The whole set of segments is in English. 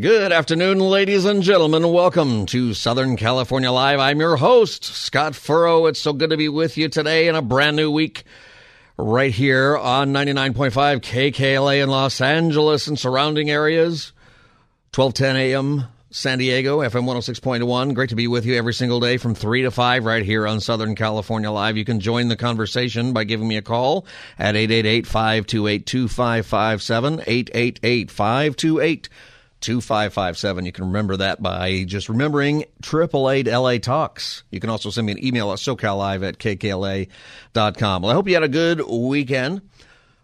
Good afternoon, ladies and gentlemen. Welcome to Southern California Live. I'm your host, Scott Furrow. It's so good to be with you today in a brand new week right here on 99.5 KKLA in Los Angeles and surrounding areas. 1210 a.m. San Diego, FM 106.1. Great to be with you every single day from 3 to 5 right here on Southern California Live. You can join the conversation by giving me a call at 888-528-2557, 888-528 2557. You can remember that by just remembering triple eight LA Talks. You can also send me an email at SoCalLive at KKLA.com. Well, I hope you had a good weekend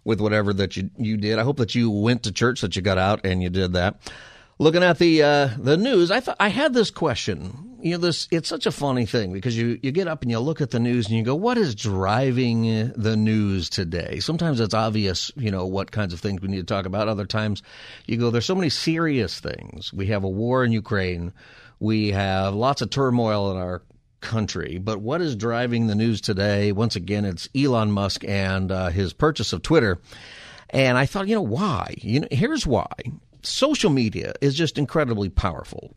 with whatever that you, you did. I hope that you went to church, that you got out and you did that. Looking at the uh, the news, I thought I had this question. You know, this it's such a funny thing because you you get up and you look at the news and you go, "What is driving the news today?" Sometimes it's obvious, you know, what kinds of things we need to talk about. Other times, you go, "There's so many serious things. We have a war in Ukraine. We have lots of turmoil in our country. But what is driving the news today? Once again, it's Elon Musk and uh, his purchase of Twitter." And I thought, you know, why? You know, here's why social media is just incredibly powerful.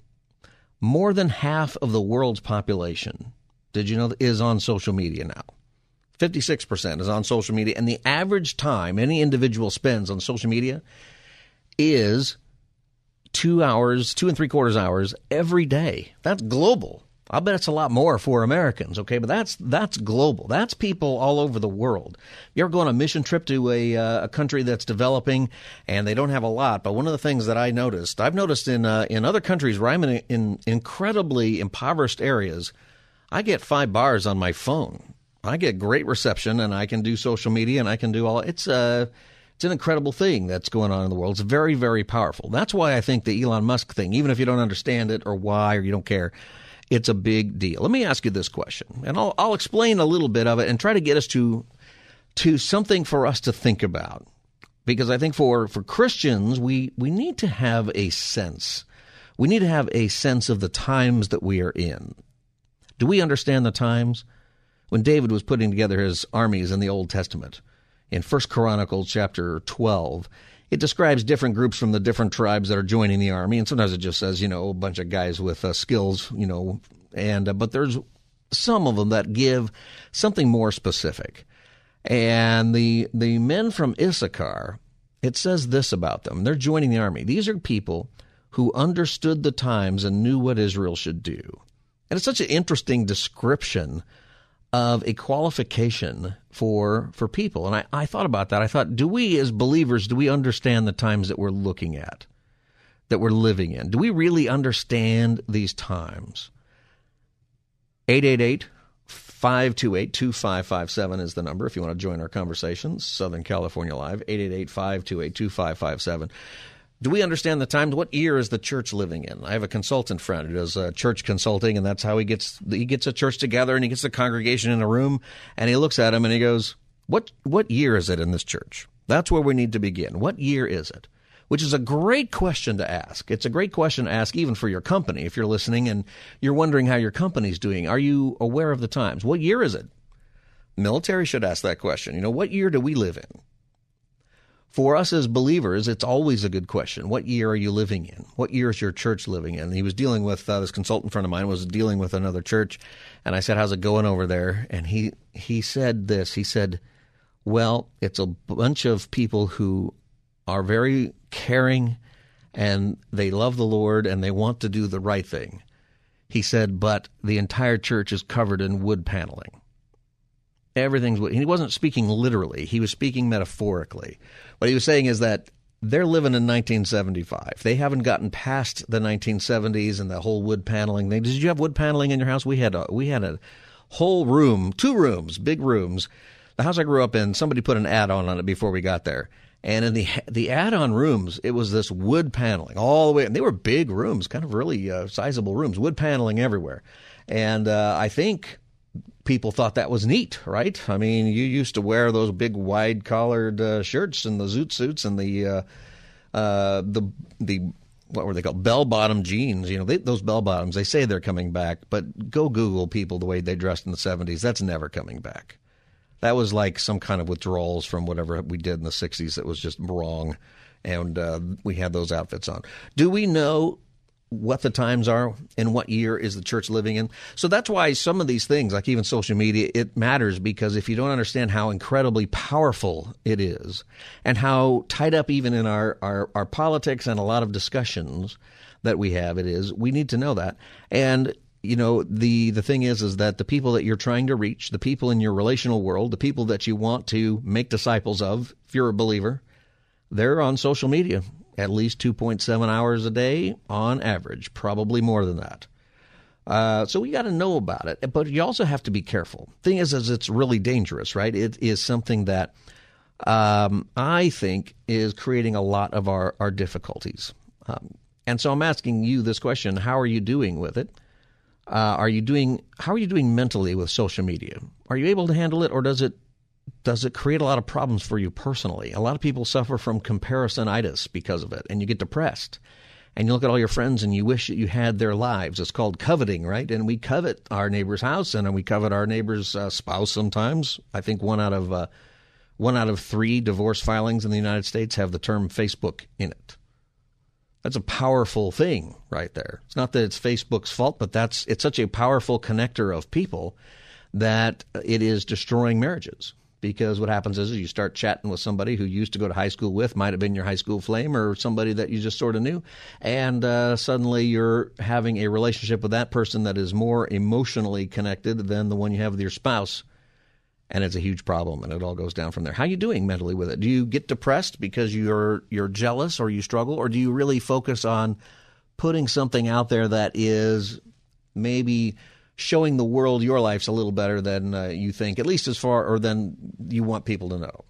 More than half of the world's population, did you know, is on social media now. 56% is on social media. And the average time any individual spends on social media is two hours, two and three quarters hours every day. That's global. I bet it's a lot more for Americans, okay? But that's that's global. That's people all over the world. You ever go on a mission trip to a, uh, a country that's developing and they don't have a lot? But one of the things that I noticed, I've noticed in uh, in other countries where I'm in, in incredibly impoverished areas, I get five bars on my phone. I get great reception and I can do social media and I can do all. It's a uh, it's an incredible thing that's going on in the world. It's very, very powerful. That's why I think the Elon Musk thing, even if you don't understand it or why or you don't care, it's a big deal. Let me ask you this question, and I'll, I'll explain a little bit of it and try to get us to to something for us to think about. Because I think for, for Christians, we, we need to have a sense. We need to have a sense of the times that we are in. Do we understand the times? When David was putting together his armies in the Old Testament, in First Chronicles chapter 12, it describes different groups from the different tribes that are joining the army, and sometimes it just says, you know, a bunch of guys with uh, skills, you know, and uh, but there's some of them that give something more specific. And the the men from Issachar, it says this about them: they're joining the army. These are people who understood the times and knew what Israel should do. And it's such an interesting description of a qualification for for people. And I, I thought about that. I thought, do we as believers, do we understand the times that we're looking at, that we're living in? Do we really understand these times? 888 528 2557 is the number if you want to join our conversations. Southern California Live, 888 528 2557 do we understand the times? What year is the church living in? I have a consultant friend who does uh, church consulting, and that's how he gets he gets a church together and he gets the congregation in a room, and he looks at them and he goes, "What what year is it in this church?" That's where we need to begin. What year is it? Which is a great question to ask. It's a great question to ask even for your company if you're listening and you're wondering how your company's doing. Are you aware of the times? What year is it? Military should ask that question. You know, what year do we live in? For us as believers, it's always a good question. What year are you living in? What year is your church living in? he was dealing with uh, this consultant friend of mine was dealing with another church, and I said, "How's it going over there?" And he he said this. He said, "Well, it's a bunch of people who are very caring, and they love the Lord, and they want to do the right thing." He said, "But the entire church is covered in wood paneling." Everything's. He wasn't speaking literally. He was speaking metaphorically what he was saying is that they're living in 1975. They haven't gotten past the 1970s and the whole wood paneling thing. Did you have wood paneling in your house? We had a, we had a whole room, two rooms, big rooms. The house I grew up in, somebody put an ad on on it before we got there. And in the the add-on rooms, it was this wood paneling all the way, and they were big rooms, kind of really uh, sizable rooms, wood paneling everywhere. And uh, I think people thought that was neat, right? I mean, you used to wear those big wide collared uh, shirts and the zoot suits and the uh, uh, the the what were they called bell bottom jeans? You know, they, those bell bottoms. They say they're coming back, but go Google people the way they dressed in the '70s. That's never coming back. That was like some kind of withdrawals from whatever we did in the '60s. That was just wrong, and uh, we had those outfits on. Do we know what the times are and what year is the church living in. So that's why some of these things, like even social media, it matters because if you don't understand how incredibly powerful it is and how tied up even in our, our, our politics and a lot of discussions that we have it is, we need to know that. And you know the the thing is is that the people that you're trying to reach the people in your relational world the people that you want to make disciples of if you're a believer they're on social media at least 2.7 hours a day on average, probably more than that. Uh, so we got to know about it, but you also have to be careful. Thing is, is it's really dangerous, right? It is something that um, I think is creating a lot of our our difficulties. Um, and so I'm asking you this question: How are you doing with it? Uh, are you doing? How are you doing mentally with social media? Are you able to handle it, or does it does it create a lot of problems for you personally? A lot of people suffer from comparisonitis because of it, and you get depressed. And you look at all your friends and you wish that you had their lives. It's called coveting, right? And we covet our neighbor's house and we covet our neighbor's uh, spouse sometimes. I think one out of uh, one out of three divorce filings in the United States have the term Facebook in it. That's a powerful thing right there. It's not that it's Facebook's fault, but that's it's such a powerful connector of people that it is destroying marriages because what happens is, you start chatting with somebody who used to go to high school with, might have been your high school flame or somebody that you just sort of knew, and uh, suddenly you're having a relationship with that person that is more emotionally connected than the one you have with your spouse. And it's a huge problem, and it all goes down from there. How are you doing mentally with it? Do you get depressed because you're you're jealous or you struggle, or do you really focus on putting something out there that is maybe showing the world your life's a little better than uh, you think, at least as far or than you want people to know.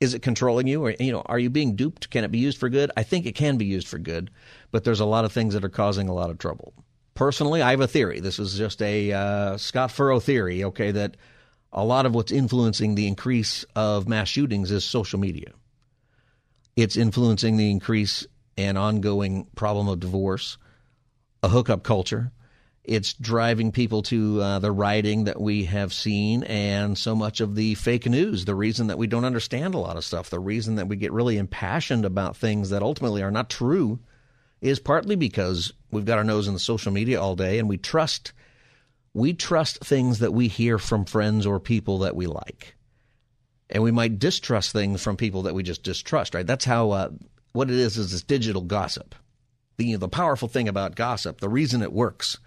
Is it controlling you, or you know, are you being duped? Can it be used for good? I think it can be used for good, but there's a lot of things that are causing a lot of trouble. Personally, I have a theory. This is just a uh, Scott Furrow theory. Okay, that a lot of what's influencing the increase of mass shootings is social media. It's influencing the increase and ongoing problem of divorce, a hookup culture, it's driving people to uh, the writing that we have seen and so much of the fake news. The reason that we don't understand a lot of stuff, the reason that we get really impassioned about things that ultimately are not true, is partly because we've got our nose in the social media all day and we trust we trust things that we hear from friends or people that we like. And we might distrust things from people that we just distrust, right? That's how uh, what it is is this digital gossip. The, you know, the powerful thing about gossip, the reason it works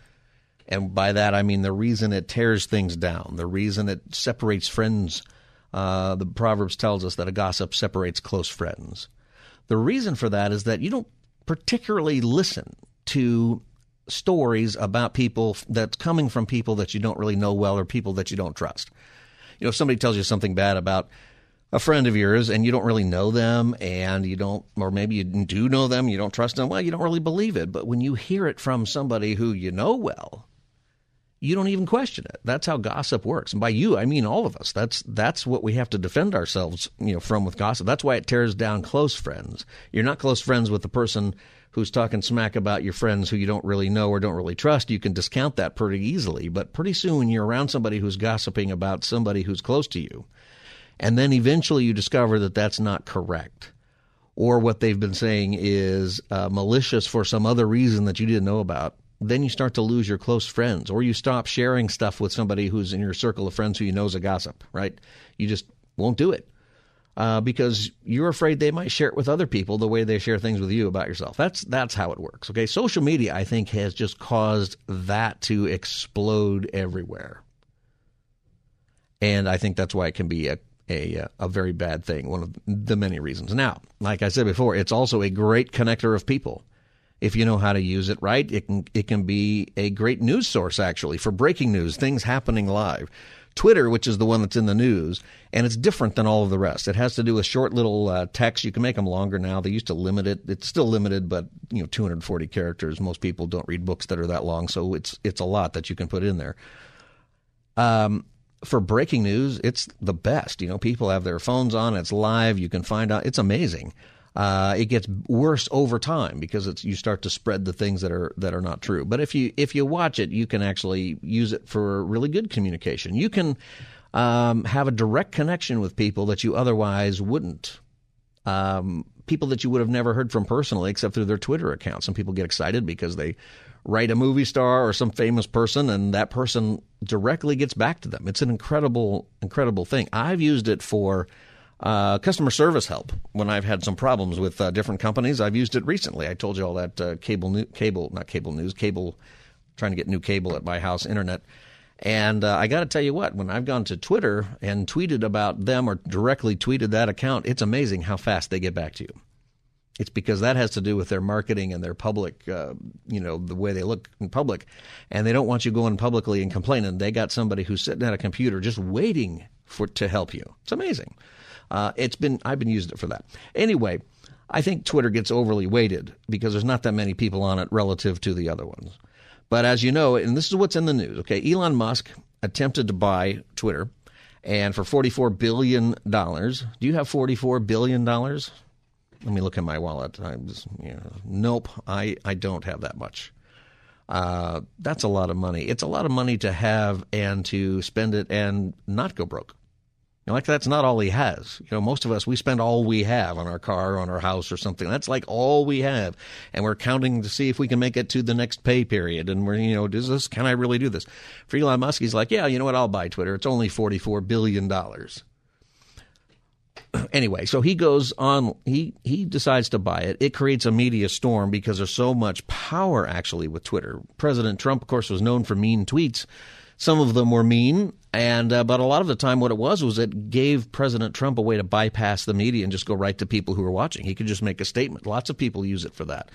and by that, I mean the reason it tears things down, the reason it separates friends. Uh, the Proverbs tells us that a gossip separates close friends. The reason for that is that you don't particularly listen to stories about people that's coming from people that you don't really know well or people that you don't trust. You know, if somebody tells you something bad about a friend of yours and you don't really know them and you don't or maybe you do know them you don't trust them well you don't really believe it but when you hear it from somebody who you know well you don't even question it. That's how gossip works. And by you, I mean all of us. That's that's what we have to defend ourselves, you know, from with gossip. That's why it tears down close friends. You're not close friends with the person who's talking smack about your friends who you don't really know or don't really trust. You can discount that pretty easily. But pretty soon you're around somebody who's gossiping about somebody who's close to you. And then eventually you discover that that's not correct. Or what they've been saying is uh, malicious for some other reason that you didn't know about then you start to lose your close friends or you stop sharing stuff with somebody who's in your circle of friends who you know is a gossip, right? You just won't do it. Uh, because you're afraid they might share it with other people the way they share things with you about yourself. That's that's how it works. Okay, social media I think has just caused that to explode everywhere, and I think that's why it can be a a a very bad thing. One of the many reasons. Now, like I said before, it's also a great connector of people if you know how to use it right. It can it can be a great news source actually for breaking news, things happening live. Twitter, which is the one that's in the news, and it's different than all of the rest. It has to do with short little uh, text. You can make them longer now. They used to limit it. It's still limited, but you know, 240 characters. Most people don't read books that are that long, so it's it's a lot that you can put in there. Um, for breaking news, it's the best. You know, people have their phones on. It's live. You can find out. It's amazing. Uh, it gets worse over time because it's you start to spread the things that are that are not true. But if you if you watch it, you can actually use it for really good communication. You can um, have a direct connection with people that you otherwise wouldn't. Um, people that you would have never heard from personally, except through their Twitter account. Some people get excited because they write a movie star or some famous person, and that person directly gets back to them. It's an incredible, incredible thing. I've used it for uh, customer service help when I've had some problems with uh, different companies. I've used it recently. I told you all that uh, cable, new, cable, not cable news, cable, trying to get new cable at my house, internet. And uh, I got to tell you what, when I've gone to Twitter and tweeted about them or directly tweeted that account, it's amazing how fast they get back to you. It's because that has to do with their marketing and their public, uh, you know, the way they look in public. And they don't want you going publicly and complaining. They got somebody who's sitting at a computer just waiting for to help you. It's amazing. Uh, it's been I've been using it for that. Anyway, I think Twitter gets overly weighted because there's not that many people on it relative to the other ones. But as you know, and this is what's in the news, okay, Elon Musk attempted to buy Twitter and for $44 billion. Do you have $44 billion? Let me look in my wallet. I you know, nope, I, I don't have that much. Uh, that's a lot of money. It's a lot of money to have and to spend it and not go broke know, like that's not all he has. You know, most of us we spend all we have on our car, on our house, or something. That's like all we have, and we're counting to see if we can make it to the next pay period. And we're, you know, does this? Can I really do this? For Elon Musk, he's like, yeah, you know what? I'll buy Twitter. It's only forty-four billion dollars. anyway, so he goes on. He he decides to buy it. It creates a media storm because there's so much power actually with Twitter. President Trump, of course, was known for mean tweets. Some of them were mean, and uh, but a lot of the time, what it was was it gave President Trump a way to bypass the media and just go right to people who are watching. He could just make a statement. Lots of people use it for that.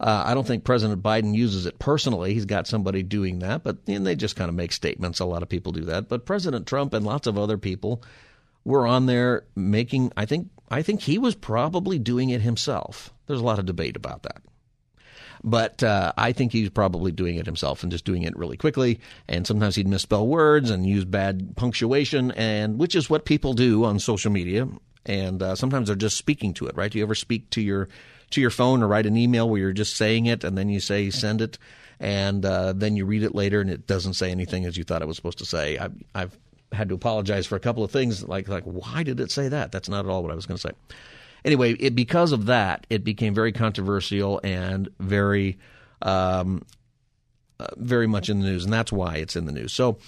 Uh, I don't think President Biden uses it personally. He's got somebody doing that, but and they just kind of make statements. A lot of people do that, but President Trump and lots of other people were on there making. I think I think he was probably doing it himself. There's a lot of debate about that. But uh, I think he's probably doing it himself and just doing it really quickly. And sometimes he'd misspell words and use bad punctuation, and which is what people do on social media. And uh, sometimes they're just speaking to it, right? Do you ever speak to your to your phone or write an email where you're just saying it and then you say send it, and uh, then you read it later and it doesn't say anything as you thought it was supposed to say. I've, I've had to apologize for a couple of things like like why did it say that? That's not at all what I was going to say anyway, it, because of that, it became very controversial and very, um, uh, very much in the news, and that's why it's in the news. So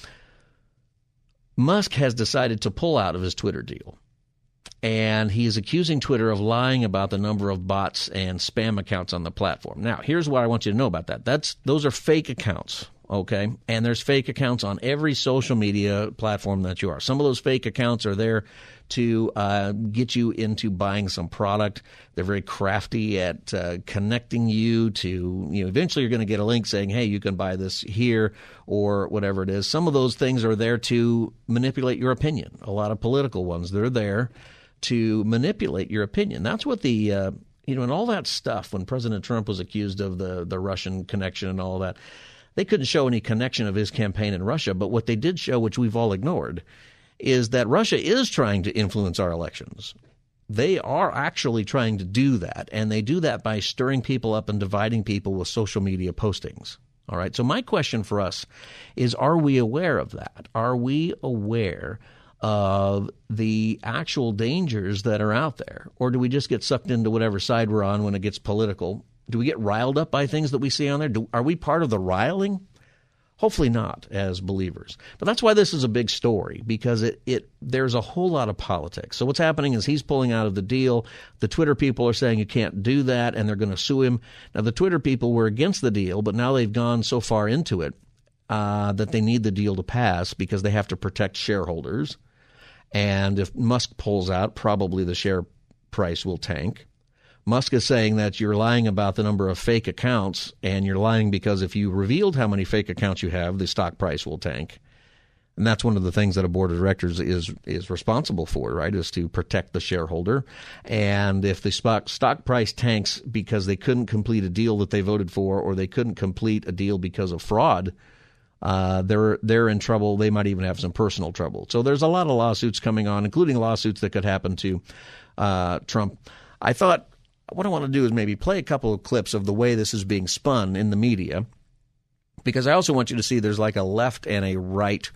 Musk has decided to pull out of his Twitter deal. And he is accusing Twitter of lying about the number of bots and spam accounts on the platform. Now, here's what I want you to know about that. That's those are fake accounts okay? And there's fake accounts on every social media platform that you are. Some of those fake accounts are there to uh, get you into buying some product. They're very crafty at uh, connecting you to, you know, eventually you're going to get a link saying, hey, you can buy this here or whatever it is. Some of those things are there to manipulate your opinion. A lot of political ones, they're there to manipulate your opinion. That's what the, uh, you know, and all that stuff when President Trump was accused of the, the Russian connection and all that. They couldn't show any connection of his campaign in Russia, but what they did show, which we've all ignored, is that Russia is trying to influence our elections. They are actually trying to do that, and they do that by stirring people up and dividing people with social media postings. All right. So, my question for us is Are we aware of that? Are we aware of the actual dangers that are out there? Or do we just get sucked into whatever side we're on when it gets political? Do we get riled up by things that we see on there? Do, are we part of the riling? Hopefully not as believers. But that's why this is a big story because it, it there's a whole lot of politics. So what's happening is he's pulling out of the deal. The Twitter people are saying you can't do that and they're going to sue him. Now the Twitter people were against the deal, but now they've gone so far into it uh, that they need the deal to pass because they have to protect shareholders. And if Musk pulls out, probably the share price will tank. Musk is saying that you're lying about the number of fake accounts, and you're lying because if you revealed how many fake accounts you have, the stock price will tank. And that's one of the things that a board of directors is is responsible for, right? Is to protect the shareholder. And if the stock stock price tanks because they couldn't complete a deal that they voted for, or they couldn't complete a deal because of fraud, uh, they're they're in trouble. They might even have some personal trouble. So there's a lot of lawsuits coming on, including lawsuits that could happen to uh, Trump. I thought what I want to do is maybe play a couple of clips of the way this is being spun in the media, because I also want you to see there's like a left and a right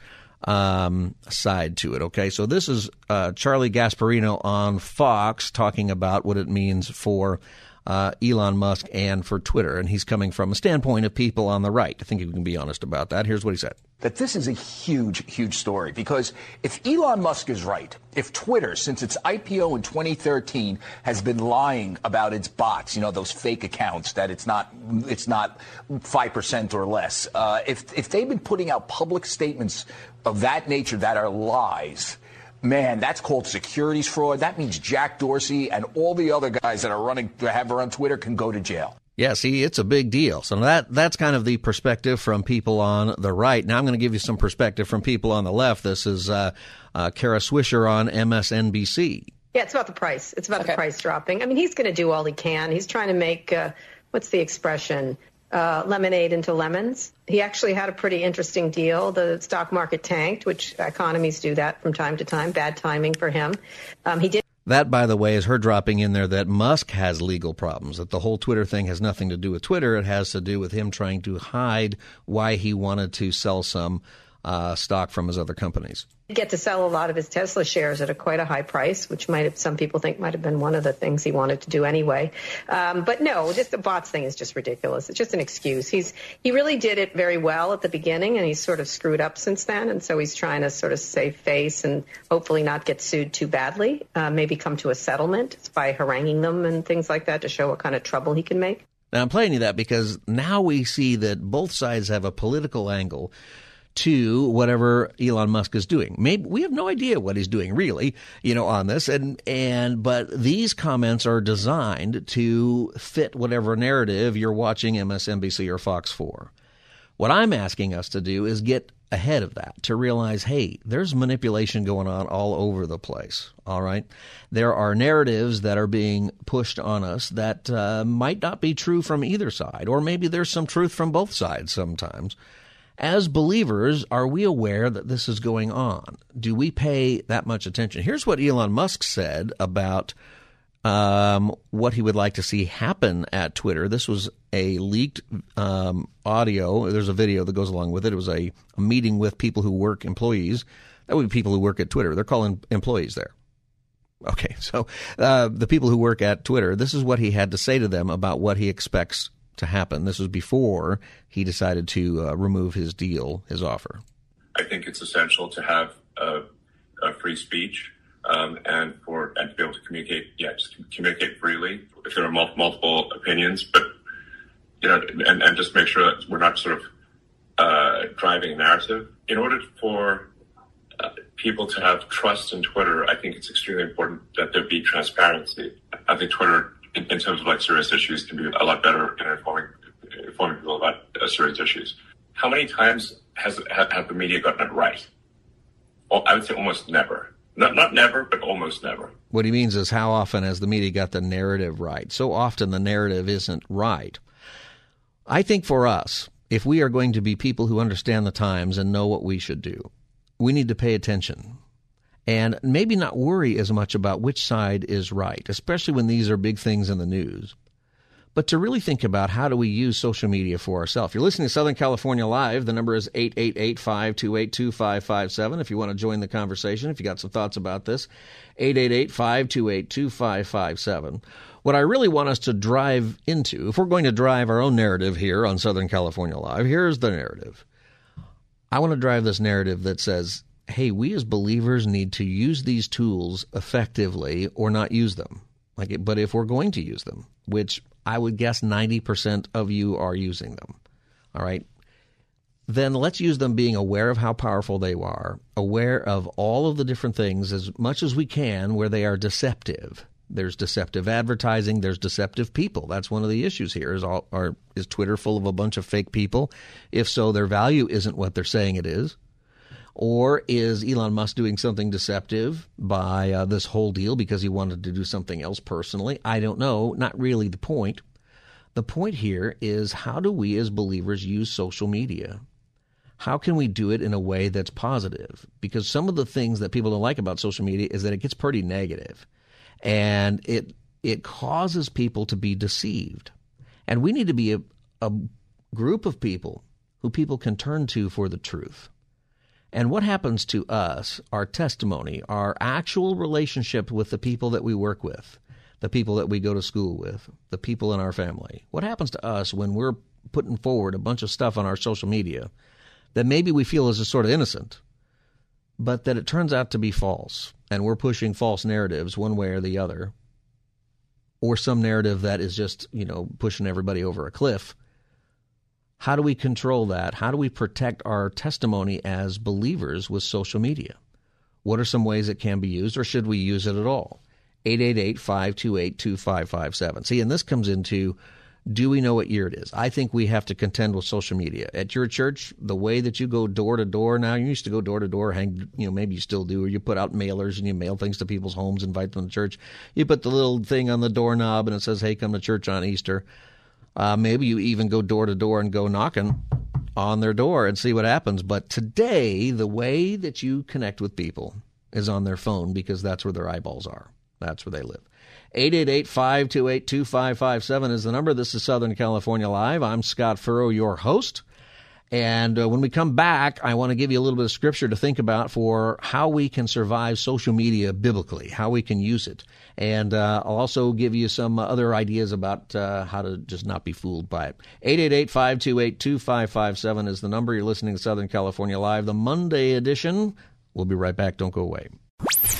um, side to it. Okay, so this is uh, Charlie Gasparino on Fox talking about what it means for uh, Elon Musk and for Twitter. And he's coming from a standpoint of people on the right. I think you can be honest about that. Here's what he said. That this is a huge, huge story because if Elon Musk is right, if Twitter, since its IPO in 2013, has been lying about its bots, you know, those fake accounts, that it's not, it's not 5% or less, uh, if, if they've been putting out public statements of that nature that are lies, Man, that's called securities fraud. That means Jack Dorsey and all the other guys that are running have her on Twitter can go to jail. Yeah, see, it's a big deal. So that that's kind of the perspective from people on the right. Now I'm going to give you some perspective from people on the left. This is uh, uh, Kara Swisher on MSNBC. Yeah, it's about the price. It's about okay. the price dropping. I mean, he's going to do all he can. He's trying to make uh, what's the expression? uh, lemonade into lemons. He actually had a pretty interesting deal. The stock market tanked, which economies do that from time to time. Bad timing for him. Um, he did. That, by the way, is her dropping in there that Musk has legal problems, that the whole Twitter thing has nothing to do with Twitter. It has to do with him trying to hide why he wanted to sell some uh, stock from his other companies get to sell a lot of his Tesla shares at a quite a high price, which might have some people think might have been one of the things he wanted to do anyway. Um, but no, just the bots thing is just ridiculous. It's just an excuse. He's he really did it very well at the beginning, and he's sort of screwed up since then. And so he's trying to sort of save face and hopefully not get sued too badly. Uh, maybe come to a settlement by haranguing them and things like that to show what kind of trouble he can make. Now I'm playing you that because now we see that both sides have a political angle to whatever Elon Musk is doing. Maybe we have no idea what he's doing really, you know, on this. And and but these comments are designed to fit whatever narrative you're watching MSNBC or Fox for. What I'm asking us to do is get ahead of that to realize, hey, there's manipulation going on all over the place. All right, there are narratives that are being pushed on us that uh, might not be true from either side, or maybe there's some truth from both sides sometimes. As believers, are we aware that this is going on? Do we pay that much attention? Here's what Elon Musk said about um, what he would like to see happen at Twitter. This was a leaked um, audio. There's a video that goes along with it. It was a, a meeting with people who work, employees. That would be people who work at Twitter. They're calling employees there. Okay, so uh, the people who work at Twitter, this is what he had to say to them about what he expects to happen. This was before he decided to uh, remove his deal, his offer. I think it's essential to have a, a free speech um, and for and to be able to communicate. Yeah, just communicate freely if there are multiple opinions, but you know, and, and just make sure that we're not sort of uh, driving a narrative. In order for uh, people to have trust in Twitter, I think it's extremely important that there be transparency. I think Twitter in, in, terms of like serious issues can be a lot better in informing informing people about uh, serious issues. How many times has have, have the media gotten it right? Well, I would say almost never. Not not never, but almost never. What he means is how often has the media got the narrative right? So often the narrative isn't right. I think for us, if we are going to be people who understand the times and know what we should do, we need to pay attention and maybe not worry as much about which side is right, especially when these are big things in the news. But to really think about how do we use social media for ourselves. You're listening to Southern California Live. The number is 888-528-2557 if you want to join the conversation, if you got some thoughts about this. 888-528-2557. What I really want us to drive into, if we're going to drive our own narrative here on Southern California Live, here's the narrative. I want to drive this narrative that says hey, we as believers need to use these tools effectively or not use them. Like, but if we're going to use them, which I would guess 90% of you are using them, all right, then let's use them being aware of how powerful they are, aware of all of the different things as much as we can where they are deceptive. There's deceptive advertising. There's deceptive people. That's one of the issues here. Is all are is Twitter full of a bunch of fake people? If so, their value isn't what they're saying it is. Or is Elon Musk doing something deceptive by uh, this whole deal because he wanted to do something else personally? I don't know. Not really the point. The point here is how do we as believers use social media? How can we do it in a way that's positive? Because some of the things that people don't like about social media is that it gets pretty negative and it it causes people to be deceived. And we need to be a, a group of people who people can turn to for the truth. And what happens to us, our testimony, our actual relationship with the people that we work with, the people that we go to school with, the people in our family? What happens to us when we're putting forward a bunch of stuff on our social media that maybe we feel is a sort of innocent, but that it turns out to be false, and we're pushing false narratives one way or the other, or some narrative that is just, you know, pushing everybody over a cliff? How do we control that? How do we protect our testimony as believers with social media? What are some ways it can be used, or should we use it at all? 888 528 2557. See, and this comes into do we know what year it is? I think we have to contend with social media. At your church, the way that you go door to door now, you used to go door to door, hang, you know, maybe you still do, or you put out mailers and you mail things to people's homes, invite them to church. You put the little thing on the doorknob and it says, hey, come to church on Easter. Uh, maybe you even go door to door and go knocking on their door and see what happens. But today, the way that you connect with people is on their phone because that's where their eyeballs are. That's where they live. 888-528-2557 is the number. This is Southern California Live. I'm Scott Furrow, your host. And uh, when we come back, I want to give you a little bit of scripture to think about for how we can survive social media biblically, how we can use it. And uh, I'll also give you some other ideas about uh, how to just not be fooled by it. 888 528 2557 is the number. You're listening to Southern California Live, the Monday edition. We'll be right back. Don't go away.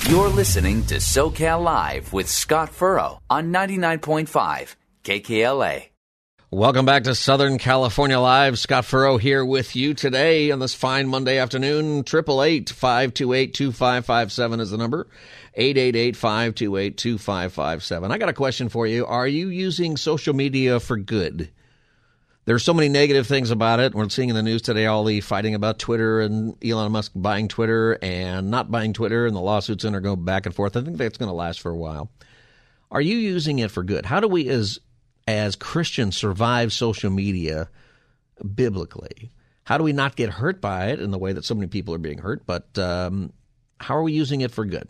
You're listening to SoCal Live with Scott Furrow on 99.5 KKLA. Welcome back to Southern California Live. Scott Furrow here with you today on this fine Monday afternoon. Triple eight five two eight two five five seven is the number. Eight eight eight five two eight two five five seven. I got a question for you. Are you using social media for good? There's so many negative things about it. We're seeing in the news today all the fighting about Twitter and Elon Musk buying Twitter and not buying Twitter, and the lawsuits and are going back and forth. I think that's going to last for a while. Are you using it for good? How do we, as as Christians survive social media biblically? How do we not get hurt by it in the way that so many people are being hurt? But um, how are we using it for good?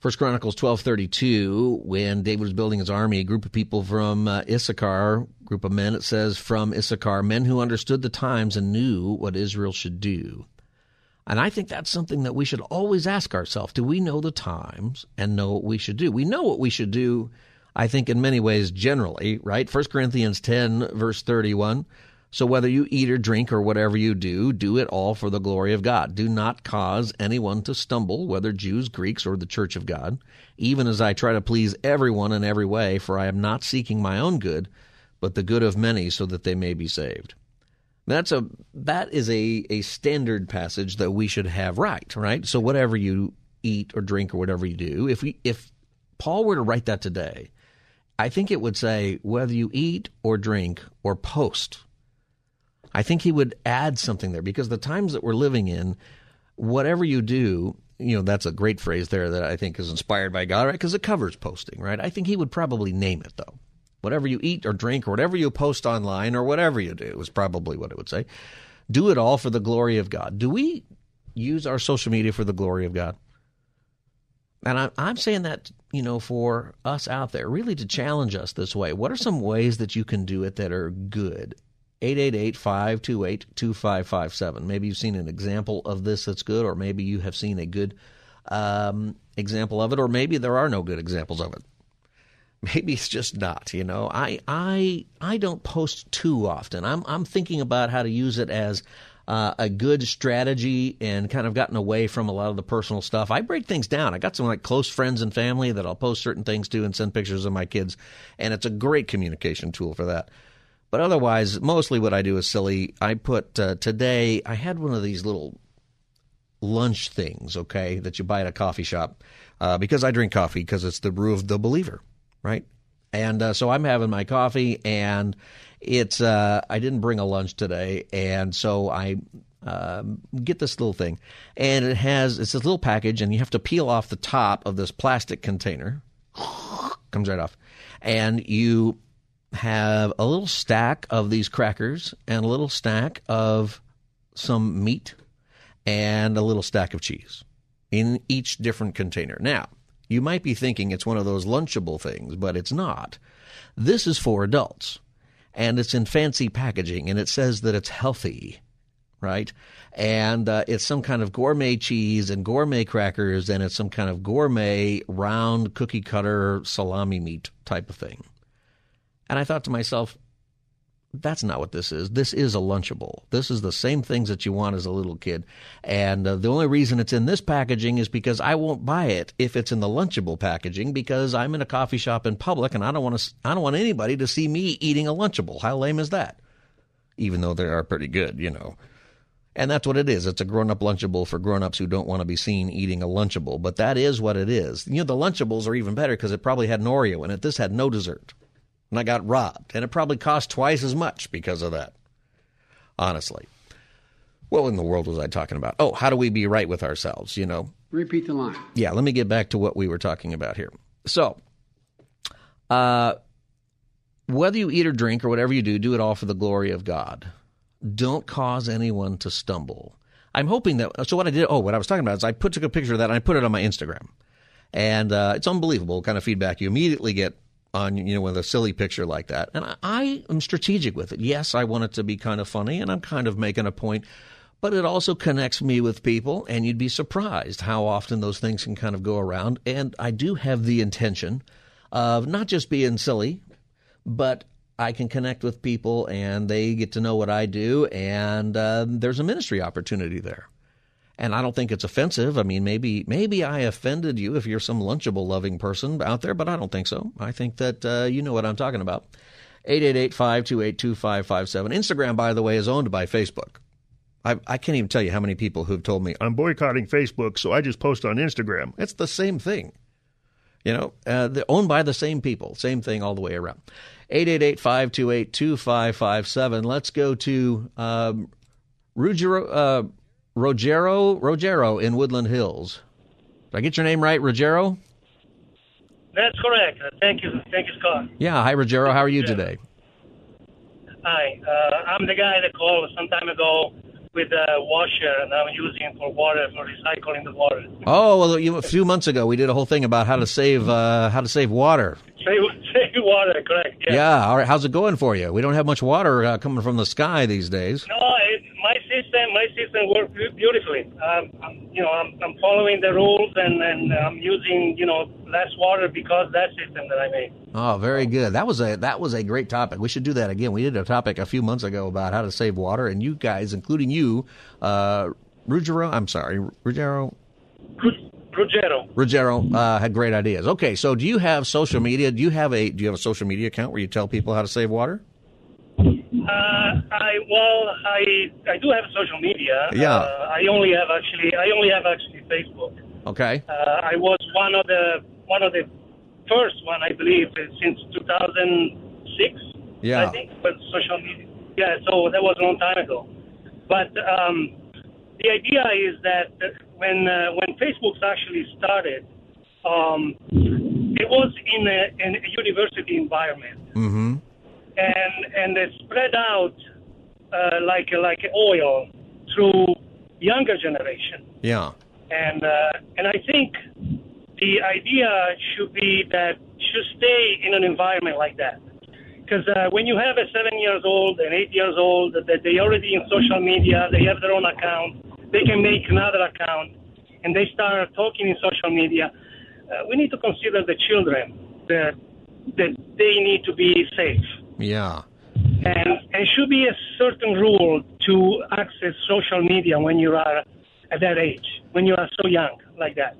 First Chronicles twelve thirty two. When David was building his army, a group of people from uh, Issachar, group of men, it says from Issachar, men who understood the times and knew what Israel should do. And I think that's something that we should always ask ourselves: Do we know the times and know what we should do? We know what we should do I think in many ways generally, right? 1 Corinthians 10, verse 31. So whether you eat or drink or whatever you do, do it all for the glory of God. Do not cause anyone to stumble, whether Jews, Greeks, or the church of God, even as I try to please everyone in every way, for I am not seeking my own good, but the good of many so that they may be saved. That's a that is a, a standard passage that we should have right, right? So whatever you eat or drink or whatever you do, if we if Paul were to write that today, I think it would say whether you eat or drink or post. I think he would add something there because the times that we're living in, whatever you do, you know, that's a great phrase there that I think is inspired by God, right? Because it covers posting, right? I think he would probably name it though. Whatever you eat or drink or whatever you post online or whatever you do is probably what it would say. Do it all for the glory of God. Do we use our social media for the glory of God? And I, I'm saying that, you know, for us out there, really to challenge us this way. What are some ways that you can do it that are good? 888-528-2557. Maybe you've seen an example of this that's good, or maybe you have seen a good um, example of it, or maybe there are no good examples of it. Maybe it's just not. You know, I I I don't post too often. I'm I'm thinking about how to use it as uh, a good strategy and kind of gotten away from a lot of the personal stuff. I break things down. I got some like close friends and family that I'll post certain things to and send pictures of my kids, and it's a great communication tool for that. But otherwise, mostly what I do is silly. I put uh, today. I had one of these little lunch things, okay, that you buy at a coffee shop, uh, because I drink coffee because it's the brew of the believer, right? And uh, so I'm having my coffee, and it's uh, I didn't bring a lunch today, and so I um, get this little thing, and it has it's this little package, and you have to peel off the top of this plastic container. Comes right off, and you have a little stack of these crackers and a little stack of some meat and a little stack of cheese in each different container. Now, you might be thinking it's one of those lunchable things, but it's not. This is for adults, and it's in fancy packaging, and it says that it's healthy, right? And uh, it's some kind of gourmet cheese and gourmet crackers, and it's some kind of gourmet round cookie cutter salami meat type of thing. And I thought to myself, that's not what this is. This is a Lunchable. This is the same things that you want as a little kid. And uh, the only reason it's in this packaging is because I won't buy it if it's in the Lunchable packaging because I'm in a coffee shop in public and I don't want to I don't want anybody to see me eating a Lunchable. How lame is that? Even though they are pretty good, you know. And that's what it is. It's a grown up Lunchable for grown ups who don't want to be seen eating a Lunchable. But that is what it is. You know, the Lunchables are even better because it probably had an Oreo in it. This had no dessert and I got robbed. And it probably cost twice as much because of that. Honestly. What in the world was I talking about? Oh, how do we be right with ourselves, you know? Repeat the line. Yeah, let me get back to what we were talking about here. So, uh, whether you eat or drink or whatever you do, do it all for the glory of God. Don't cause anyone to stumble. I'm hoping that. So what I did. Oh, what I was talking about is I put took a picture of that and I put it on my Instagram, and uh, it's unbelievable kind of feedback you immediately get on you know with a silly picture like that. And I, I am strategic with it. Yes, I want it to be kind of funny, and I'm kind of making a point. But it also connects me with people, and you'd be surprised how often those things can kind of go around. And I do have the intention of not just being silly, but I can connect with people and they get to know what I do, and uh, there's a ministry opportunity there. And I don't think it's offensive. I mean, maybe maybe I offended you if you're some lunchable loving person out there, but I don't think so. I think that uh, you know what I'm talking about. 888-528-2557. Instagram, by the way, is owned by Facebook. I, I can't even tell you how many people who've told me I'm boycotting Facebook, so I just post on Instagram. It's the same thing. You know, uh, owned by the same people. Same thing all the way around. 888-528-2557. Let's go to um, uh, Rogero Rogero in Woodland Hills. Did I get your name right, Rogero? That's correct. Thank you, thank you, Scott. Yeah. Hi, Rogero. How are you today? Hi. Uh, I'm the guy that called some time ago with a washer, and I'm using for water for recycling the water. Oh well, you, a few months ago we did a whole thing about how to save uh, how to save water. Save, save water, correct? Yeah. yeah. All right. How's it going for you? We don't have much water uh, coming from the sky these days. No, system, my system works beautifully. Um, I'm, you know, I'm, I'm following the rules and, and I'm using, you know, less water because that system that I made. Oh, very good. That was a that was a great topic. We should do that again. We did a topic a few months ago about how to save water, and you guys, including you, uh, Ruggiero, I'm sorry, Ruggiero. Ruggiero. Ruggiero uh, had great ideas. Okay, so do you have social media? Do you have a do you have a social media account where you tell people how to save water? Uh, I well, I I do have social media. Yeah. Uh, I only have actually I only have actually Facebook. Okay. Uh, I was one of the one of the first one I believe since 2006. Yeah. I think with social media. Yeah, so that was a long time ago. But um, the idea is that when uh, when Facebook actually started, um, it was in a, in a university environment. Mm-hmm and and it's spread out uh, like like oil through younger generation. Yeah. And uh, and I think the idea should be that should stay in an environment like that. Because uh, when you have a seven years old and eight years old that they already in social media, they have their own account, they can make another account, and they start talking in social media. Uh, we need to consider the children that that they need to be safe yeah. And and should be a certain rule to access social media when you are at that age, when you are so young like that.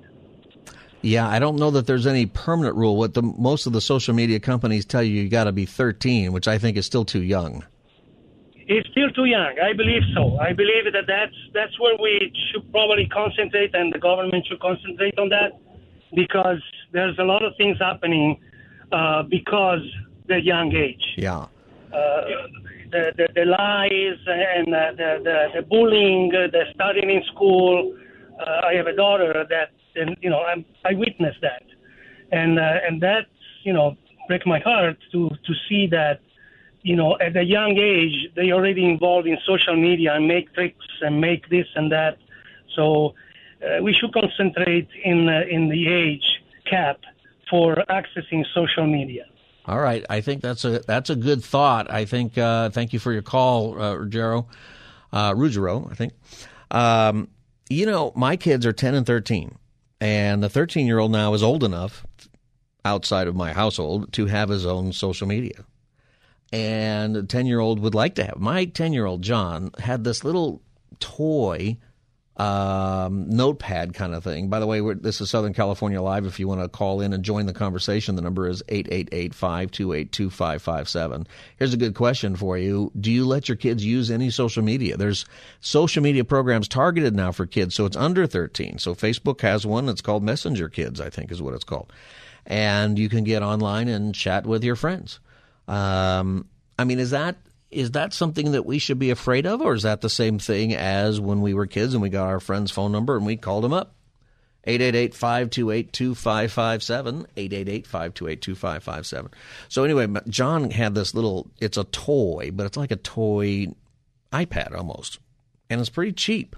Yeah, I don't know that there's any permanent rule. What the most of the social media companies tell you, you got to be 13, which I think is still too young. It's still too young. I believe so. I believe that that's that's where we should probably concentrate, and the government should concentrate on that, because there's a lot of things happening uh, because the young age. Yeah. Uh, the, the, the lies and uh, the, the, the bullying, uh, the studying in school. Uh, I have a daughter that, and you know, I'm, I witnessed that, and uh, and that, you know, break my heart to to see that, you know, at a young age they already involved in social media and make tricks and make this and that. So uh, we should concentrate in in the age cap for accessing social media. All right, I think that's a that's a good thought. I think. Uh, thank you for your call, uh, Ruggiero, uh, Ruggiero. I think. Um, you know, my kids are ten and thirteen, and the thirteen year old now is old enough, outside of my household, to have his own social media. And a ten year old would like to have. My ten year old John had this little toy um, notepad kind of thing. By the way, this is Southern California Live. If you want to call in and join the conversation, the number is 888-528-2557. Here's a good question for you. Do you let your kids use any social media? There's social media programs targeted now for kids, so it's under 13. So Facebook has one. It's called Messenger Kids, I think is what it's called. And you can get online and chat with your friends. Um, I mean, is that is that something that we should be afraid of, or is that the same thing as when we were kids and we got our friend's phone number and we called him up? 888-528-2557, 888-528-2557. So anyway, John had this little, it's a toy, but it's like a toy iPad almost. And it's pretty cheap.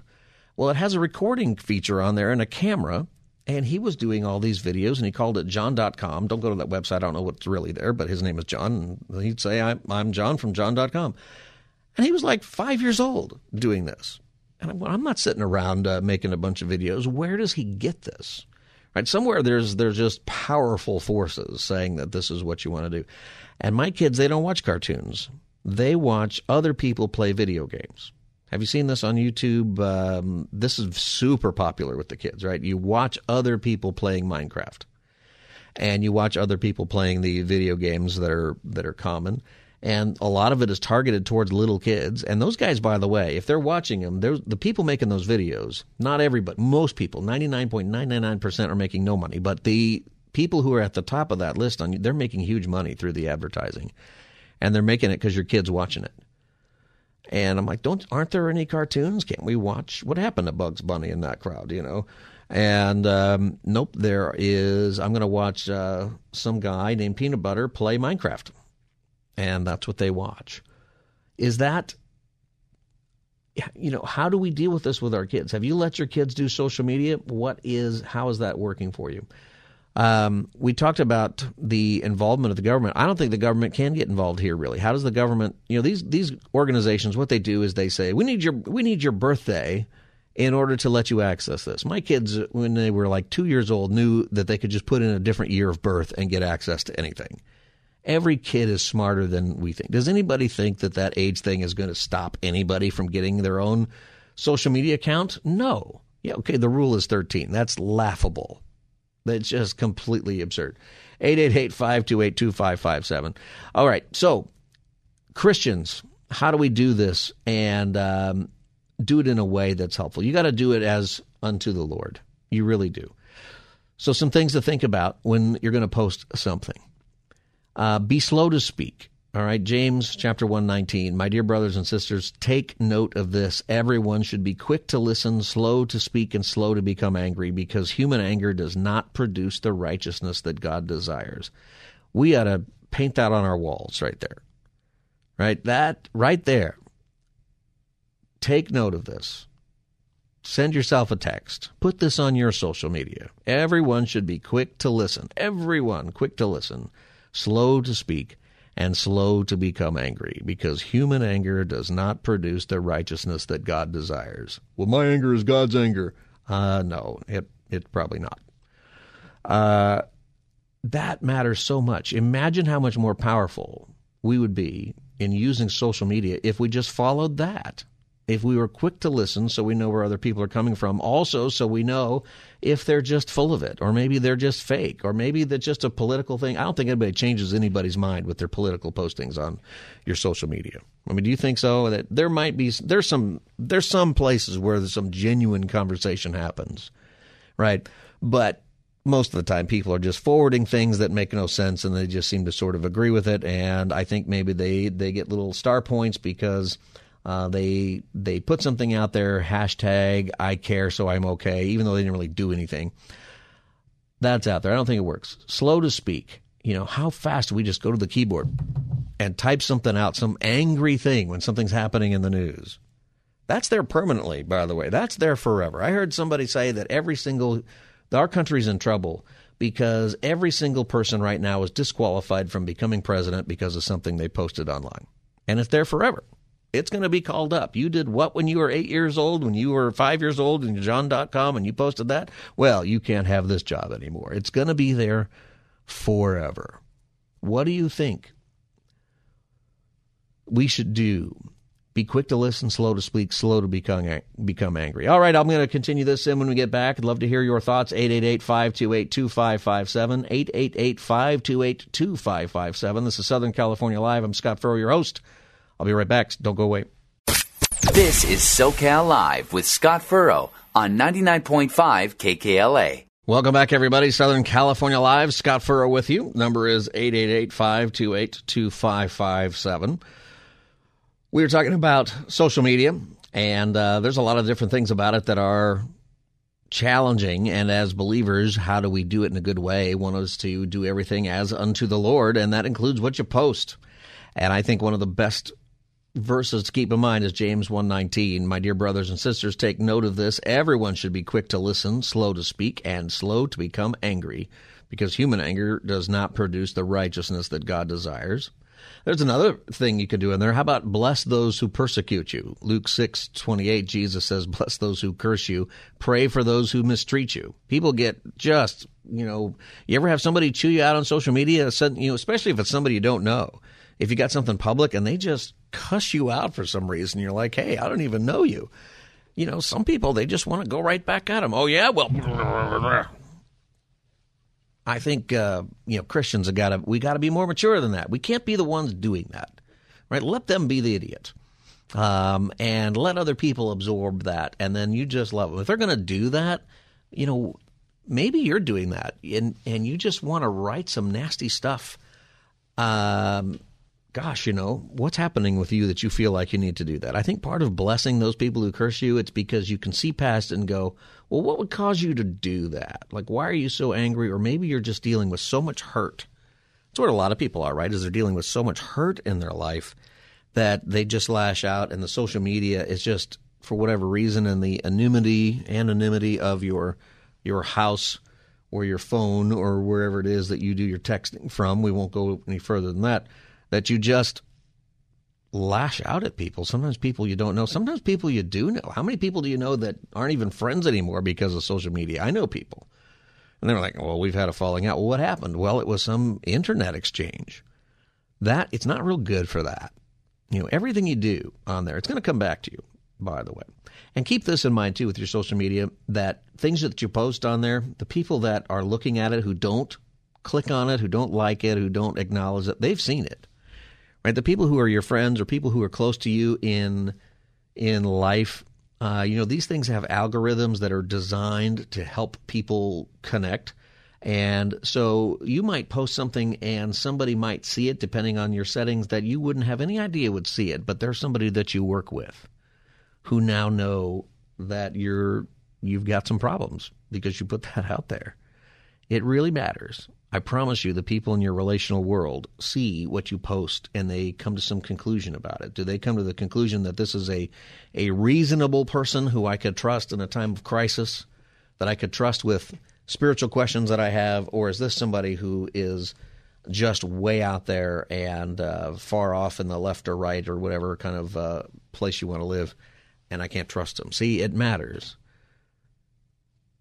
Well, it has a recording feature on there and a camera. And he was doing all these videos and he called it john.com. Don't go to that website. I don't know what's really there, but his name is John. And he'd say, I'm, I'm John from john.com. And he was like five years old doing this. And I'm, I'm not sitting around uh, making a bunch of videos. Where does he get this? Right? Somewhere there's, there's just powerful forces saying that this is what you want to do. And my kids, they don't watch cartoons. They watch other people play video games. Have you seen this on YouTube? Um, this is super popular with the kids, right? You watch other people playing Minecraft, and you watch other people playing the video games that are that are common, and a lot of it is targeted towards little kids. And those guys, by the way, if they're watching them, they're the people making those videos. Not everybody, most people, ninety nine point nine nine nine percent are making no money, but the people who are at the top of that list on they're making huge money through the advertising, and they're making it because your kid's watching it. And I'm like, don't aren't there any cartoons? Can't we watch what happened to Bugs Bunny in that crowd? You know. And um, nope, there is. I'm going to watch uh, some guy named Peanut Butter play Minecraft, and that's what they watch. Is that, you know, how do we deal with this with our kids? Have you let your kids do social media? What is, how is that working for you? Um, we talked about the involvement of the government. I don't think the government can get involved here. Really, how does the government? You know, these these organizations, what they do is they say, "We need your we need your birthday in order to let you access this." My kids, when they were like two years old, knew that they could just put in a different year of birth and get access to anything. Every kid is smarter than we think. Does anybody think that that age thing is going to stop anybody from getting their own social media account? No. Yeah, okay, the rule is 13. That's laughable. That's just completely absurd. 888-528-2557. All right. So, Christians, how do we do this and um, do it in a way that's helpful? You got to do it as unto the Lord. You really do. So, some things to think about when you're going to post something. Uh, be slow to speak. All right, James chapter 119. My dear brothers and sisters, take note of this. Everyone should be quick to listen, slow to speak, and slow to become angry, because human anger does not produce the righteousness that God desires. We ought to paint that on our walls right there. Right? That right there. Take note of this. Send yourself a text. Put this on your social media. Everyone should be quick to listen. Everyone quick to listen, slow to speak and slow to become angry, because human anger does not produce the righteousness that God desires. Well, my anger is God's anger. Uh, no, it it's probably not. Uh, that matters so much. Imagine how much more powerful we would be in using social media if we just followed that. If we were quick to listen so we know where other people are coming from also so we know if they're just full of it or maybe they're just fake or maybe that's just a political thing. I don't think anybody changes anybody's mind with their political postings on your social media. I mean do you think so? That there might be there's some there's some places where there's some genuine conversation happens right? But most of the time people are just forwarding things that make no sense and they just seem to sort of agree with it and i think maybe they they get little star points because uh, they they put something out there, hashtag I care so I'm okay, even though they didn't really do anything. That's out there. I don't think it works. Slow to speak. You know, how fast do we just go to the keyboard and type something out, some angry thing when something's happening in the news? That's there permanently, by the way. That's there forever. I heard somebody say that every single, our country's in trouble because every single person right now is disqualified from becoming president because of something they posted online. And it's there forever. It's going to be called up. You did what when you were eight years old, when you were five years old, and John.com, and you posted that? Well, you can't have this job anymore. It's going to be there forever. What do you think we should do? Be quick to listen, slow to speak, slow to become, become angry. All right, I'm going to continue this in when we get back. I'd love to hear your thoughts. 888 528 2557. 888 528 2557. This is Southern California Live. I'm Scott Furrow, your host. I'll be right back. Don't go away. This is SoCal Live with Scott Furrow on 99.5 KKLA. Welcome back, everybody. Southern California Live. Scott Furrow with you. Number is 888-528-2557. We were talking about social media, and uh, there's a lot of different things about it that are challenging. And as believers, how do we do it in a good way? One is to do everything as unto the Lord, and that includes what you post. And I think one of the best verses to keep in mind is James 1:19. My dear brothers and sisters, take note of this. Everyone should be quick to listen, slow to speak, and slow to become angry, because human anger does not produce the righteousness that God desires. There's another thing you could do in there. How about bless those who persecute you? Luke 6:28 Jesus says, "Bless those who curse you, pray for those who mistreat you." People get just, you know, you ever have somebody chew you out on social media, you know, especially if it's somebody you don't know if you got something public and they just cuss you out for some reason, you're like, hey, I don't even know you. You know, some people, they just want to go right back at them. Oh, yeah? Well, I think, uh, you know, Christians have got to, we got to be more mature than that. We can't be the ones doing that, right? Let them be the idiot. Um, and let other people absorb that. And then you just love them. If they're going to do that, you know, maybe you're doing that and, and you just want to write some nasty stuff. Um, gosh, you know, what's happening with you that you feel like you need to do that? I think part of blessing those people who curse you, it's because you can see past and go, well, what would cause you to do that? Like, why are you so angry? Or maybe you're just dealing with so much hurt. That's what a lot of people are, right? Is they're dealing with so much hurt in their life that they just lash out, and the social media is just, for whatever reason, and the anonymity, anonymity of your your house or your phone or wherever it is that you do your texting from. We won't go any further than that that you just lash out at people. Sometimes people you don't know. Sometimes people you do know. How many people do you know that aren't even friends anymore because of social media? I know people. And they're like, well, we've had a falling out. Well, what happened? Well, it was some internet exchange. That, it's not real good for that. You know, everything you do on there, it's going to come back to you, by the way. And keep this in mind, too, with your social media that things that you post on there, the people that are looking at it who don't click on it, who don't like it, who don't acknowledge it, they've seen it right? The people who are your friends or people who are close to you in in life, uh, you know, these things have algorithms that are designed to help people connect. And so you might post something and somebody might see it depending on your settings that you wouldn't have any idea would see it, but there's somebody that you work with who now know that you're you've got some problems because you put that out there. It really matters. I promise you, the people in your relational world see what you post and they come to some conclusion about it. Do they come to the conclusion that this is a, a reasonable person who I could trust in a time of crisis, that I could trust with spiritual questions that I have, or is this somebody who is just way out there and uh, far off in the left or right or whatever kind of uh, place you want to live, and I can't trust them? See, it matters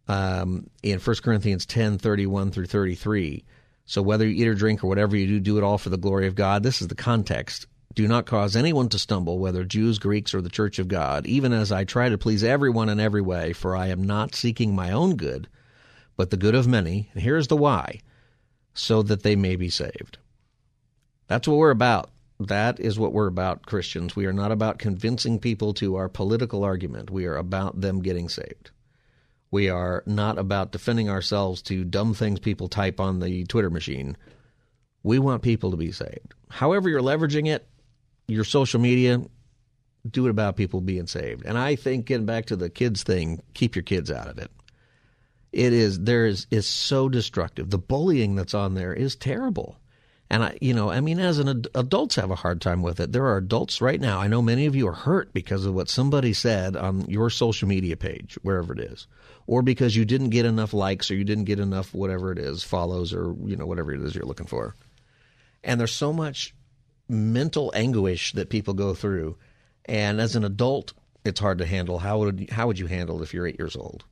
um, in 1 Corinthians 10 31 through 33. So whether you eat or drink or whatever you do, do it all for the glory of God. This is the context. Do not cause anyone to stumble, whether Jews, Greeks, or the Church of God, even as I try to please everyone in every way, for I am not seeking my own good, but the good of many. And here's the why so that they may be saved. That's what we're about. That is what we're about, Christians. We are not about convincing people to our political argument. We are about them getting saved. We are not about defending ourselves to dumb things people type on the Twitter machine. We want people to be saved. However, you're leveraging it, your social media, do it about people being saved. And I think getting back to the kids thing, keep your kids out of it. It is there is is so destructive. The bullying that's on there is terrible. And I, you know, I mean, as an ad- adults have a hard time with it. There are adults right now. I know many of you are hurt because of what somebody said on your social media page, wherever it is, or because you didn't get enough likes or you didn't get enough whatever it is, follows or you know whatever it is you're looking for. And there's so much mental anguish that people go through. And as an adult, it's hard to handle. How would how would you handle it if you're eight years old,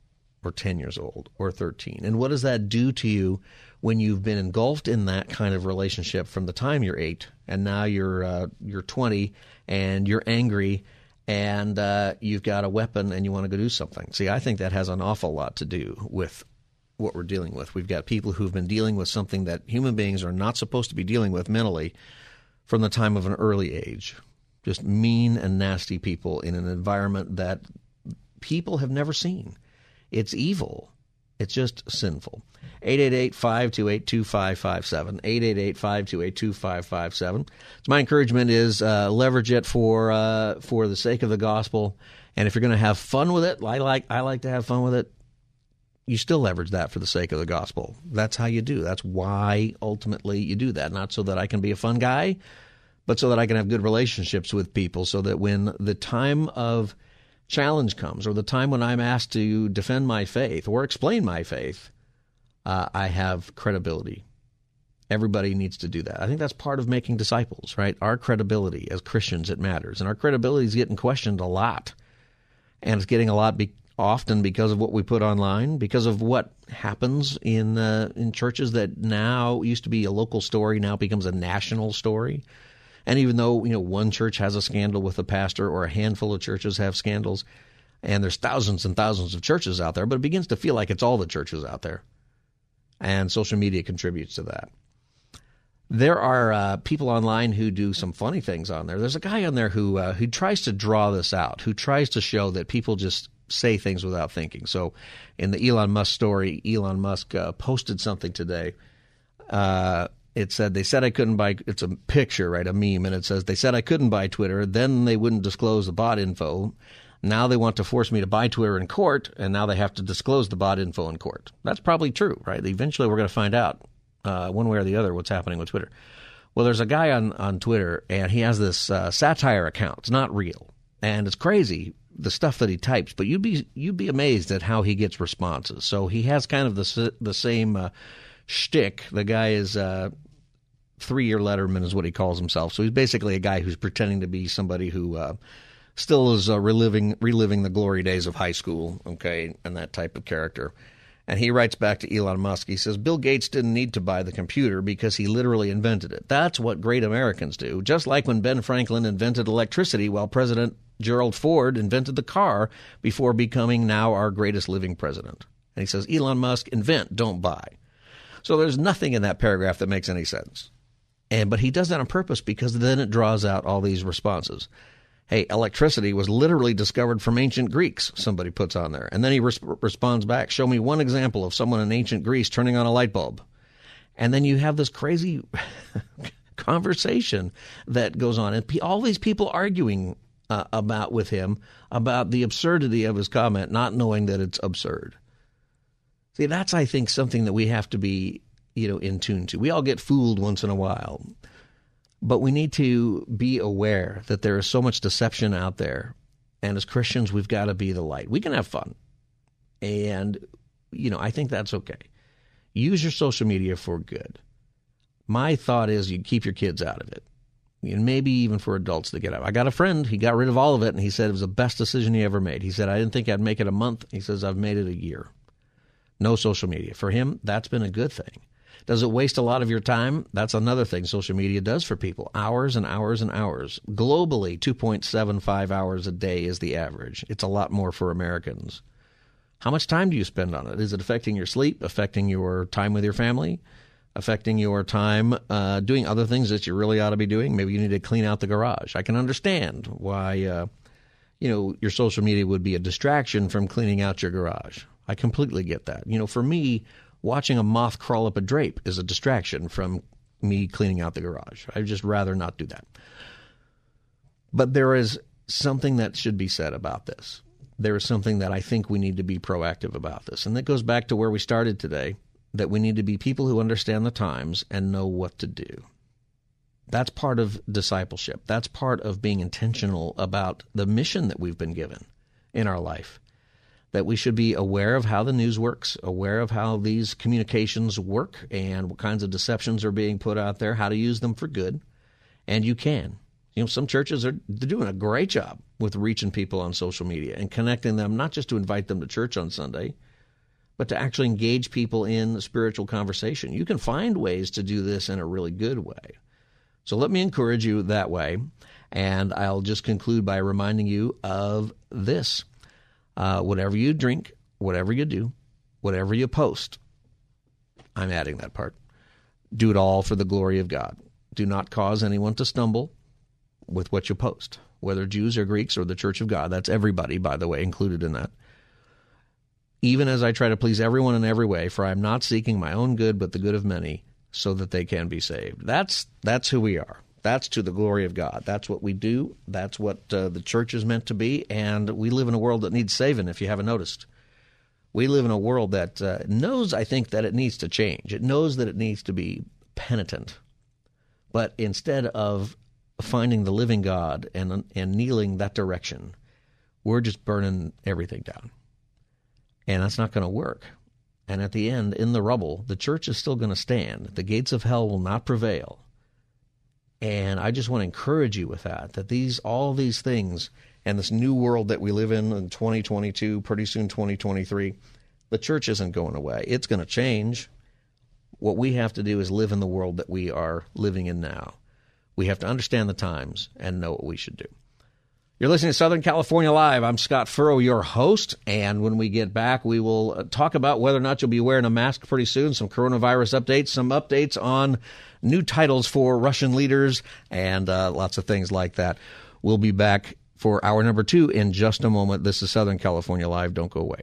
or ten years old, or thirteen? And what does that do to you when you've been engulfed in that kind of relationship from the time you're eight, and now you're uh, you're twenty, and you're angry, and uh, you've got a weapon, and you want to go do something? See, I think that has an awful lot to do with what we're dealing with. We've got people who've been dealing with something that human beings are not supposed to be dealing with mentally from the time of an early age. Just mean and nasty people in an environment that people have never seen. It's evil. It's just sinful. 888-528-2557. 888-528-2557. So my encouragement is uh, leverage it for uh, for the sake of the gospel. And if you're going to have fun with it, I like I like to have fun with it. You still leverage that for the sake of the gospel. That's how you do. That's why ultimately you do that. Not so that I can be a fun guy, but so that I can have good relationships with people. So that when the time of challenge comes, or the time when I'm asked to defend my faith or explain my faith, uh, I have credibility. Everybody needs to do that. I think that's part of making disciples, right? Our credibility as Christians, it matters. And our credibility is getting questioned a lot. And it's getting a lot be- often because of what we put online, because of what happens in uh, in churches that now used to be a local story, now becomes a national story. And even though you know one church has a scandal with a pastor, or a handful of churches have scandals, and there's thousands and thousands of churches out there, but it begins to feel like it's all the churches out there, and social media contributes to that. There are uh, people online who do some funny things on there. There's a guy on there who uh, who tries to draw this out, who tries to show that people just say things without thinking. So, in the Elon Musk story, Elon Musk uh, posted something today. Uh, it said they said I couldn't buy. It's a picture, right? A meme, and it says they said I couldn't buy Twitter. Then they wouldn't disclose the bot info. Now they want to force me to buy Twitter in court, and now they have to disclose the bot info in court. That's probably true, right? Eventually, we're going to find out uh, one way or the other what's happening with Twitter. Well, there's a guy on on Twitter, and he has this uh, satire account. It's not real, and it's crazy the stuff that he types, but you'd be you'd be amazed at how he gets responses. So he has kind of the the same uh, shtick. The guy is uh, three year letterman is what he calls himself. So he's basically a guy who's pretending to be somebody who uh, still is uh, reliving reliving the glory days of high school, okay, and that type of character. And he writes back to Elon Musk. He says, Bill Gates didn't need to buy the computer because he literally invented it. That's what great Americans do. Just like when Ben Franklin invented electricity while President Gerald Ford invented the car before becoming now our greatest living president. And he says, Elon Musk, invent, don't buy. So there's nothing in that paragraph that makes any sense. And but he does that on purpose because then it draws out all these responses. Hey, electricity was literally discovered from ancient Greeks, somebody puts on there. And then he res- responds back, show me one example of someone in ancient Greece turning on a light bulb. And then you have this crazy conversation that goes on. And all these people arguing uh, about with him about the absurdity of his comment, not knowing that it's absurd. See, that's, I think, something that we have to be, you know, in tune to. We all get fooled once in a while. But we need to be aware that there is so much deception out there. And as Christians, we've got to be the light. We can have fun. And, you know, I think that's okay. Use your social media for good. My thought is you keep your kids out of it. And maybe even for adults to get out. I got a friend, he got rid of all of it, and he said it was the best decision he ever made. He said, I didn't think I'd make it a month. He says, I've made it a year. No social media. For him, that's been a good thing Does it waste a lot of your time? That's another thing social media does for people. Hours and hours and hours. Globally, 2.75 hours a day is the average. It's a lot more for Americans. How much time do you spend on it? Is it affecting your sleep, affecting your time with your family, affecting your time uh, doing other things that you really ought to be doing? Maybe you need to clean out the garage. I can understand why, uh, you know, your social media would be a distraction from cleaning out your garage. I completely get that. You know, for me, watching a moth crawl up a drape is a distraction from me cleaning out the garage. I'd just rather not do that. But there is something that should be said about this. There is something that I think we need to be proactive about this. And that goes back to where we started today that we need to be people who understand the times and know what to do. That's part of discipleship. That's part of being intentional about the mission that we've been given in our life that we should be aware of how the news works, aware of how these communications work, and what kinds of deceptions are being put out there, how to use them for good. And you can. You know, some churches are they're doing a great job with reaching people on social media and connecting them, not just to invite them to church on Sunday, but to actually engage people in spiritual conversation. You can find ways to do this in a really good way. So let me encourage you that way. And I'll just conclude by reminding you of this. Uh, whatever you drink, whatever you do, whatever you post, I'm adding that part. Do it all for the glory of God. Do not cause anyone to stumble with what you post, whether Jews or Greeks or the Church of God. That's everybody, by the way, included in that. Even as I try to please everyone in every way, for I am not seeking my own good, but the good of many, so that they can be saved. That's that's who we are. That's to the glory of God. That's what we do. That's what uh, the church is meant to be. And we live in a world that needs saving, if you haven't noticed. We live in a world that uh, knows, I think, that it needs to change. It knows that it needs to be penitent. But instead of finding the living God and, and kneeling that direction, we're just burning everything down. And that's not going to work. And at the end, in the rubble, the church is still going to stand. The gates of hell will not prevail and I just want to encourage you with that, that these, all these things and this new world that we live in in 2022, pretty soon 2023, the church isn't going away. It's going to change. What we have to do is live in the world that we are living in now. We have to understand the times and know what we should do. You're listening to Southern California Live. I'm Scott Furrow, your host. And when we get back, we will uh, talk about whether or not you'll be wearing a mask pretty soon, some coronavirus updates, some updates on new titles for Russian leaders, and uh, lots of things like that. We'll be back for hour number two in just a moment. This is Southern California Live. Don't go away.